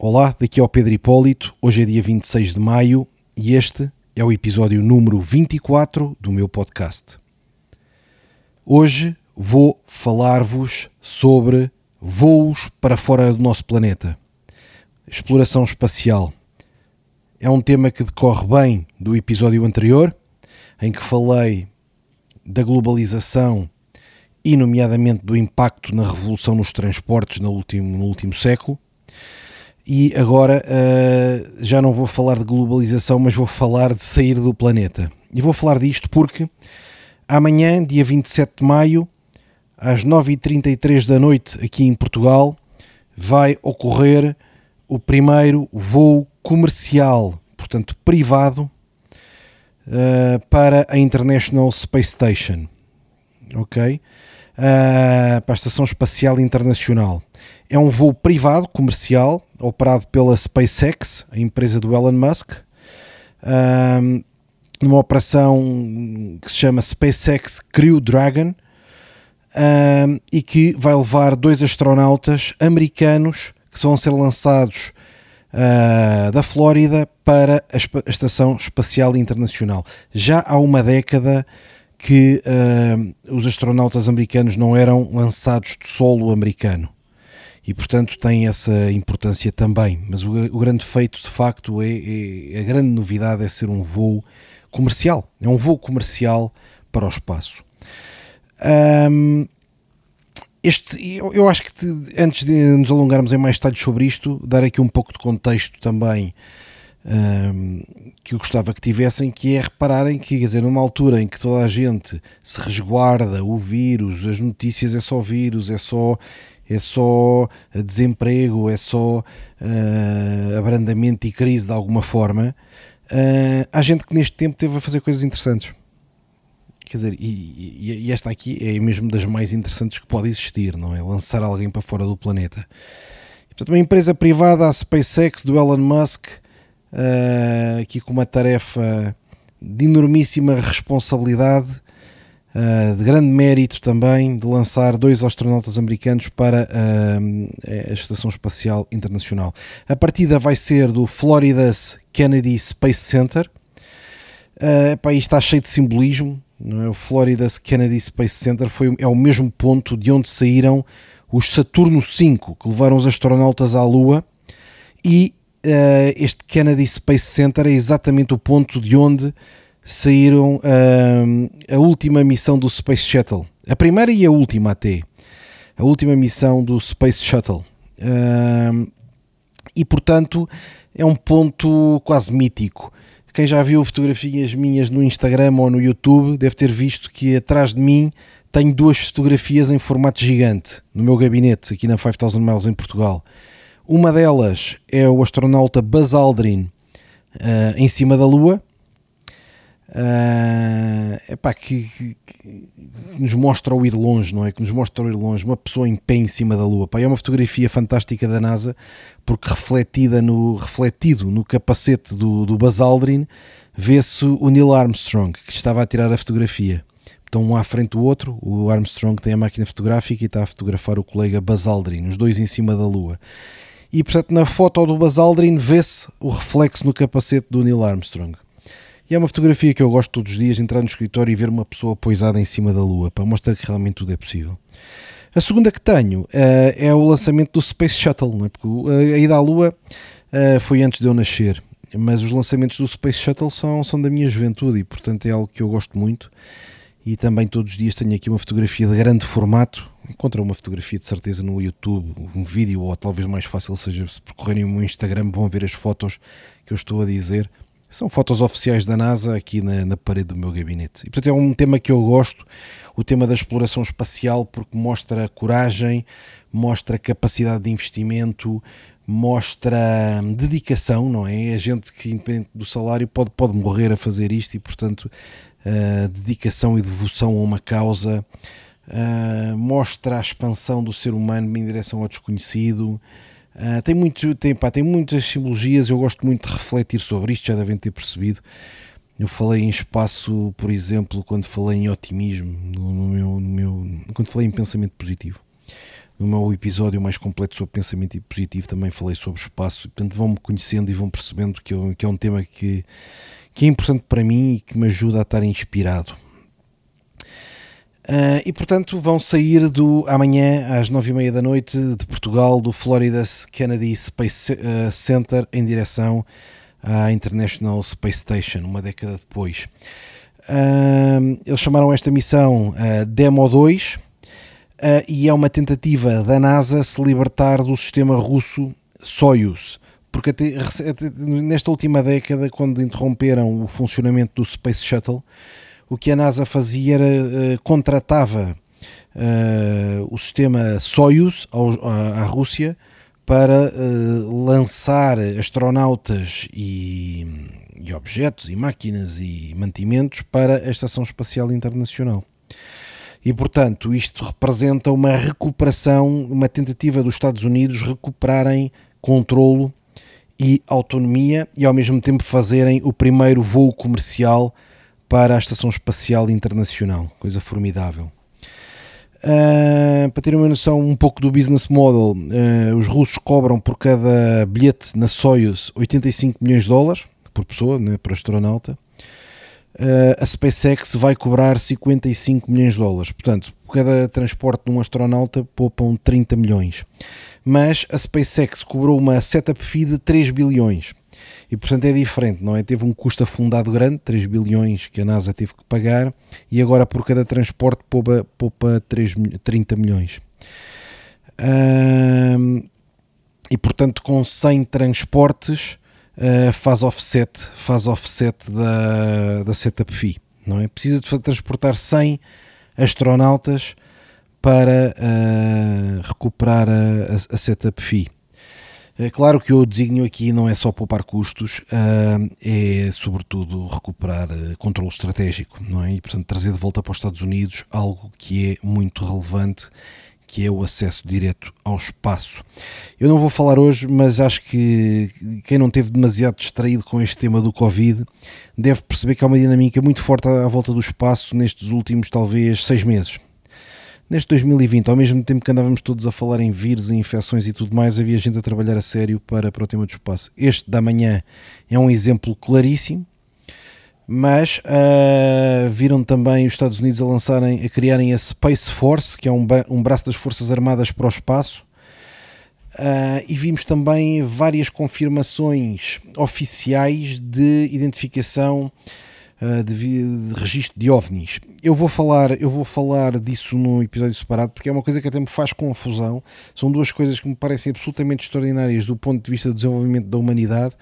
Olá, daqui é o Pedro Hipólito. Hoje é dia 26 de maio e este é o episódio número 24 do meu podcast. Hoje vou falar-vos sobre voos para fora do nosso planeta, exploração espacial. É um tema que decorre bem do episódio anterior, em que falei da globalização e, nomeadamente, do impacto na revolução nos transportes no último, no último século. E agora uh, já não vou falar de globalização, mas vou falar de sair do planeta. E vou falar disto porque amanhã, dia 27 de maio, às 9h33 da noite, aqui em Portugal, vai ocorrer o primeiro voo comercial, portanto privado, uh, para a International Space Station. Ok? Uh, para a Estação Espacial Internacional. É um voo privado, comercial, operado pela SpaceX, a empresa do Elon Musk, numa operação que se chama SpaceX Crew Dragon, e que vai levar dois astronautas americanos que vão ser lançados uh, da Flórida para a Estação Espacial Internacional. Já há uma década que uh, os astronautas americanos não eram lançados de solo americano e portanto tem essa importância também. Mas o, o grande feito de facto é, é, a grande novidade é ser um voo comercial, é um voo comercial para o espaço. Um, este, eu, eu, acho que te, antes de nos alongarmos em mais detalhes sobre isto, dar aqui um pouco de contexto também um, que eu gostava que tivessem, que é repararem que, quer dizer, numa altura em que toda a gente se resguarda, o vírus, as notícias é só vírus, é só é só desemprego, é só uh, abrandamento e crise de alguma forma. Uh, há gente que neste tempo teve a fazer coisas interessantes. Quer dizer, e, e, esta aqui é mesmo das mais interessantes que pode existir, não é? Lançar alguém para fora do planeta. E, portanto, uma empresa privada, a SpaceX do Elon Musk, uh, aqui com uma tarefa de enormíssima responsabilidade, uh, de grande mérito também, de lançar dois astronautas americanos para uh, a Estação Espacial Internacional. A partida vai ser do Florida's Kennedy Space Center. Uh, pá, isto está cheio de simbolismo não é? O Florida Kennedy Space Center foi, é o mesmo ponto de onde saíram os Saturno V, que levaram os astronautas à Lua, e uh, este Kennedy Space Center é exatamente o ponto de onde saíram a última missão do Space Shuttle. A primeira e a última até. A última missão do Space Shuttle. E portanto é um ponto quase mítico. Quem já viu fotografias minhas no Instagram ou no YouTube deve ter visto que atrás de mim tenho duas fotografias em formato gigante no meu gabinete aqui na 5000 Miles em Portugal. Uma delas é o astronauta Buzz Aldrin uh, em cima da Lua Uh, epá, que, que, que, nos mostra o ir longe, não é? Que nos mostra o ir longe, uma pessoa em pé em cima da Lua. Pá, é uma fotografia fantástica da NASA, porque refletida no, refletido no capacete do, do Buzz Aldrin, vê-se o Neil Armstrong, que estava a tirar a fotografia. Então, um à frente do outro, o Armstrong tem a máquina fotográfica e está a fotografar o colega Buzz Aldrin, os dois em cima da Lua. E portanto, na foto do Buzz Aldrin vê-se o reflexo no capacete do Neil Armstrong. E é uma fotografia que eu gosto todos os dias entrar no escritório e ver uma pessoa poisada em cima da Lua, para mostrar que realmente tudo é possível. A segunda que tenho uh, é o lançamento do Space Shuttle, não é? porque a ida à Lua uh, foi antes de eu nascer, mas os lançamentos do Space Shuttle são, são da minha juventude e, portanto, é algo que eu gosto muito. E também todos os dias tenho aqui uma fotografia de grande formato. Encontrei uma fotografia de certeza no YouTube, um vídeo, ou talvez mais fácil seja se percorrerem o meu Instagram, vão ver as fotos que eu estou a dizer são fotos oficiais da NASA aqui na, na, parede do meu gabinete. E portanto é um tema que eu gosto, o tema da exploração espacial, porque mostra coragem, mostra capacidade de investimento, mostra dedicação, não é? A gente que, independente do salário, pode, pode morrer a fazer isto e, portanto, uh, dedicação e devoção a uma causa. Uh, mostra a expansão do ser humano em direção ao desconhecido, Uh, tem, muito, tem, pá, tem muitas simbologias, eu gosto muito de refletir sobre isto, já devem ter percebido. Eu falei em espaço, por exemplo, quando falei em otimismo, no, no meu, no meu, quando falei em pensamento positivo. no meu episódio mais completo sobre pensamento positivo também falei sobre espaço, portanto vão-me conhecendo e vão percebendo que, eu, que é um tema que, que é importante para mim e que me ajuda a estar inspirado. Uh, e portanto vão sair do amanhã às nove e meia da noite de Portugal do Florida Kennedy Space uh, Center em direção à International Space Station uma década depois. Uh, eles chamaram esta missão Demo 2 e é uma tentativa da NASA se libertar do sistema russo Soyuz. Porque até, nesta última década, quando interromperam o funcionamento do Space Shuttle, o que a NASA fazia era uh, contratava uh, o sistema Soyuz à, Rússia para uh, lançar astronautas e, e, objetos e máquinas e mantimentos para a Estação Espacial Internacional. E, portanto, isto representa uma recuperação, uma tentativa dos Estados Unidos recuperarem controlo e autonomia e ao mesmo tempo fazerem o primeiro voo comercial para a Estação Espacial Internacional, coisa formidável. Uh, para terem uma noção um pouco do business model, uh, os russos cobram por cada bilhete na Soyuz 85 milhões de dólares por pessoa, né, por astronauta. Uh, a SpaceX vai cobrar 55 milhões de dólares, portanto, por cada transporte de um astronauta poupam 30 milhões. Mas a SpaceX cobrou uma setup fee de 3 bilhões e portanto é diferente, não é? Teve um custo afundado grande, 3 bilhões que a NASA teve que pagar, e agora por cada transporte poupa, poupa 3, 30 milhões. e portanto com 100 transportes uh, faz offset, faz offset da, da setup fee, não é? Precisa de transportar 100 astronautas para uh, recuperar a, a, a setup fee. É claro que o desígnio aqui não é só poupar custos, é sobretudo recuperar eh, controle estratégico, não é? E portanto trazer de volta para os Estados Unidos algo que é muito relevante, que é o acesso direto ao espaço. Eu não vou falar hoje, mas acho que quem não teve demasiado distraído com este tema do Covid deve perceber que há uma dinâmica muito forte à volta do espaço nestes últimos talvez seis meses neste 2020, ao mesmo tempo que andávamos todos a falar em vírus, em infecções e tudo mais, havia gente a trabalhar a sério para, para o tema do espaço. Este da manhã é um exemplo claríssimo, mas uh, viram também os Estados Unidos a lançarem, a criarem a Space Force, que é um, um braço das Forças Armadas para o espaço. Uh, e vimos também várias confirmações oficiais de identificação uh, de, de registro de OVNIs. Eu vou falar, eu vou falar disso num episódio separado porque é uma coisa que até me faz confusão. São duas coisas que me parecem absolutamente extraordinárias do ponto de vista do desenvolvimento da humanidade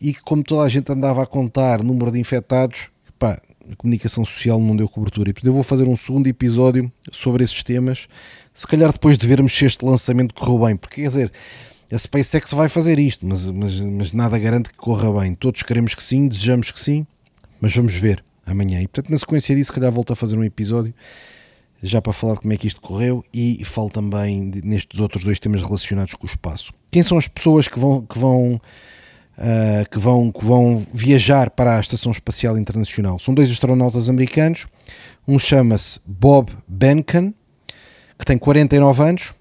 e que, como toda a gente andava a contar número de infectados, pá, a comunicação social não deu cobertura. E portanto eu vou fazer um segundo episódio sobre esses temas, se calhar depois de vermos se este lançamento correu bem, porque quer dizer, a SpaceX vai fazer isto, mas, mas, mas nada garante que corra bem. Todos queremos que sim, desejamos que sim, mas vamos ver amanhã. E portanto, na sequência disso, se calhar volto a fazer um episódio já para falar de como é que isto correu e falo também nestes outros dois temas relacionados com o espaço. Quem são as pessoas que vão que vão uh, que vão que vão viajar para a Estação Espacial Internacional? São dois astronautas americanos. Um chama-se Bob Behnken, que tem 49 anos,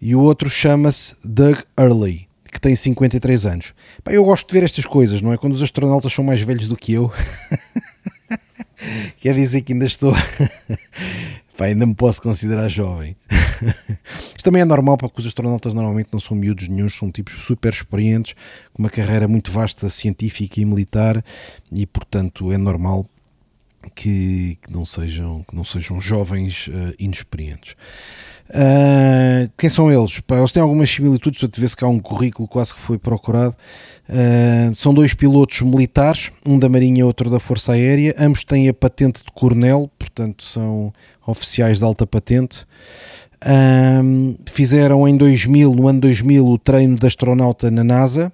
e o outro chama-se Doug Early, que tem 53 anos. Pá, eu gosto de ver estas coisas, não é? Quando os astronautas são mais velhos do que eu. Quer dizer que ainda estou. Pá, ainda me posso considerar jovem. Isto também é normal, porque os astronautas normalmente não são miúdos nenhum, são tipos super experientes, com uma carreira muito vasta científica e militar, e portanto é normal que, que não, sejam, que não sejam jovens uh, inexperientes. Uh, quem são eles? Pá, eles têm algumas similitudes, para te ver se cá um currículo quase que foi procurado. Uh, são dois pilotos militares, um da Marinha e outro da Força Aérea. Ambos têm a patente de coronel, portanto são oficiais de alta patente. Fizeram em 2000, no ano 2000, o treino de astronauta na NASA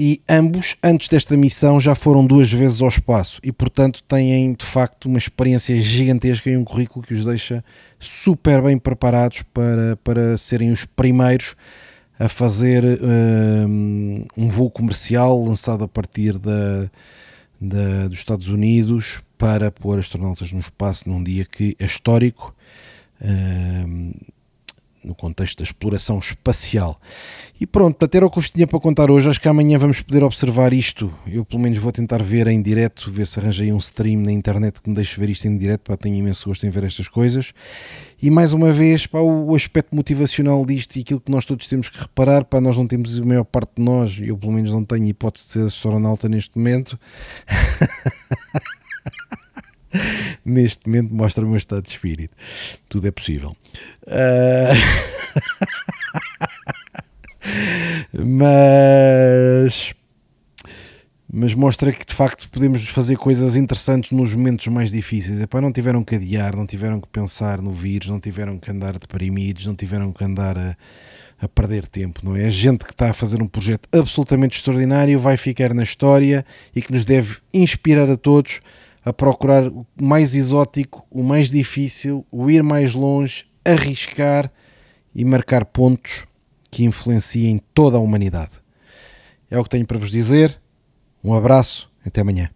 e ambos, antes desta missão, já foram duas vezes ao espaço e, portanto, têm de facto uma experiência gigantesca e um currículo que os deixa super bem preparados para, para serem os primeiros a fazer um, um voo comercial lançado a partir da, da, dos Estados Unidos para pôr astronautas no espaço num dia que é histórico. Um, no contexto da exploração espacial. E pronto, para ter o que vos tinha para contar hoje, acho que amanhã vamos poder observar isto. Eu pelo menos vou tentar ver em direto, ver se arranjei um stream na internet que me deixe ver isto em direto, para tenho imenso gosto em ver estas coisas. E mais uma vez, para o aspecto motivacional disto e aquilo que nós todos temos que reparar, para nós não temos a maior parte de nós, eu pelo menos não tenho hipótese de ser astronauta neste momento. neste momento mostra o meu estado de espírito. Tudo é possível. Uh... mas mas mostra que de facto podemos fazer coisas interessantes nos momentos mais difíceis. Epá, não tiveram que adiar, não tiveram que pensar no vírus, não tiveram que andar deprimidos, não tiveram que andar a, a perder tempo, não é? A gente que está a fazer um projeto absolutamente extraordinário vai ficar na história e que nos deve inspirar a todos a procurar o mais exótico, o mais difícil, o ir mais longe, arriscar e marcar pontos que influenciem toda a humanidade. É o que tenho para vos dizer. Um abraço, até amanhã.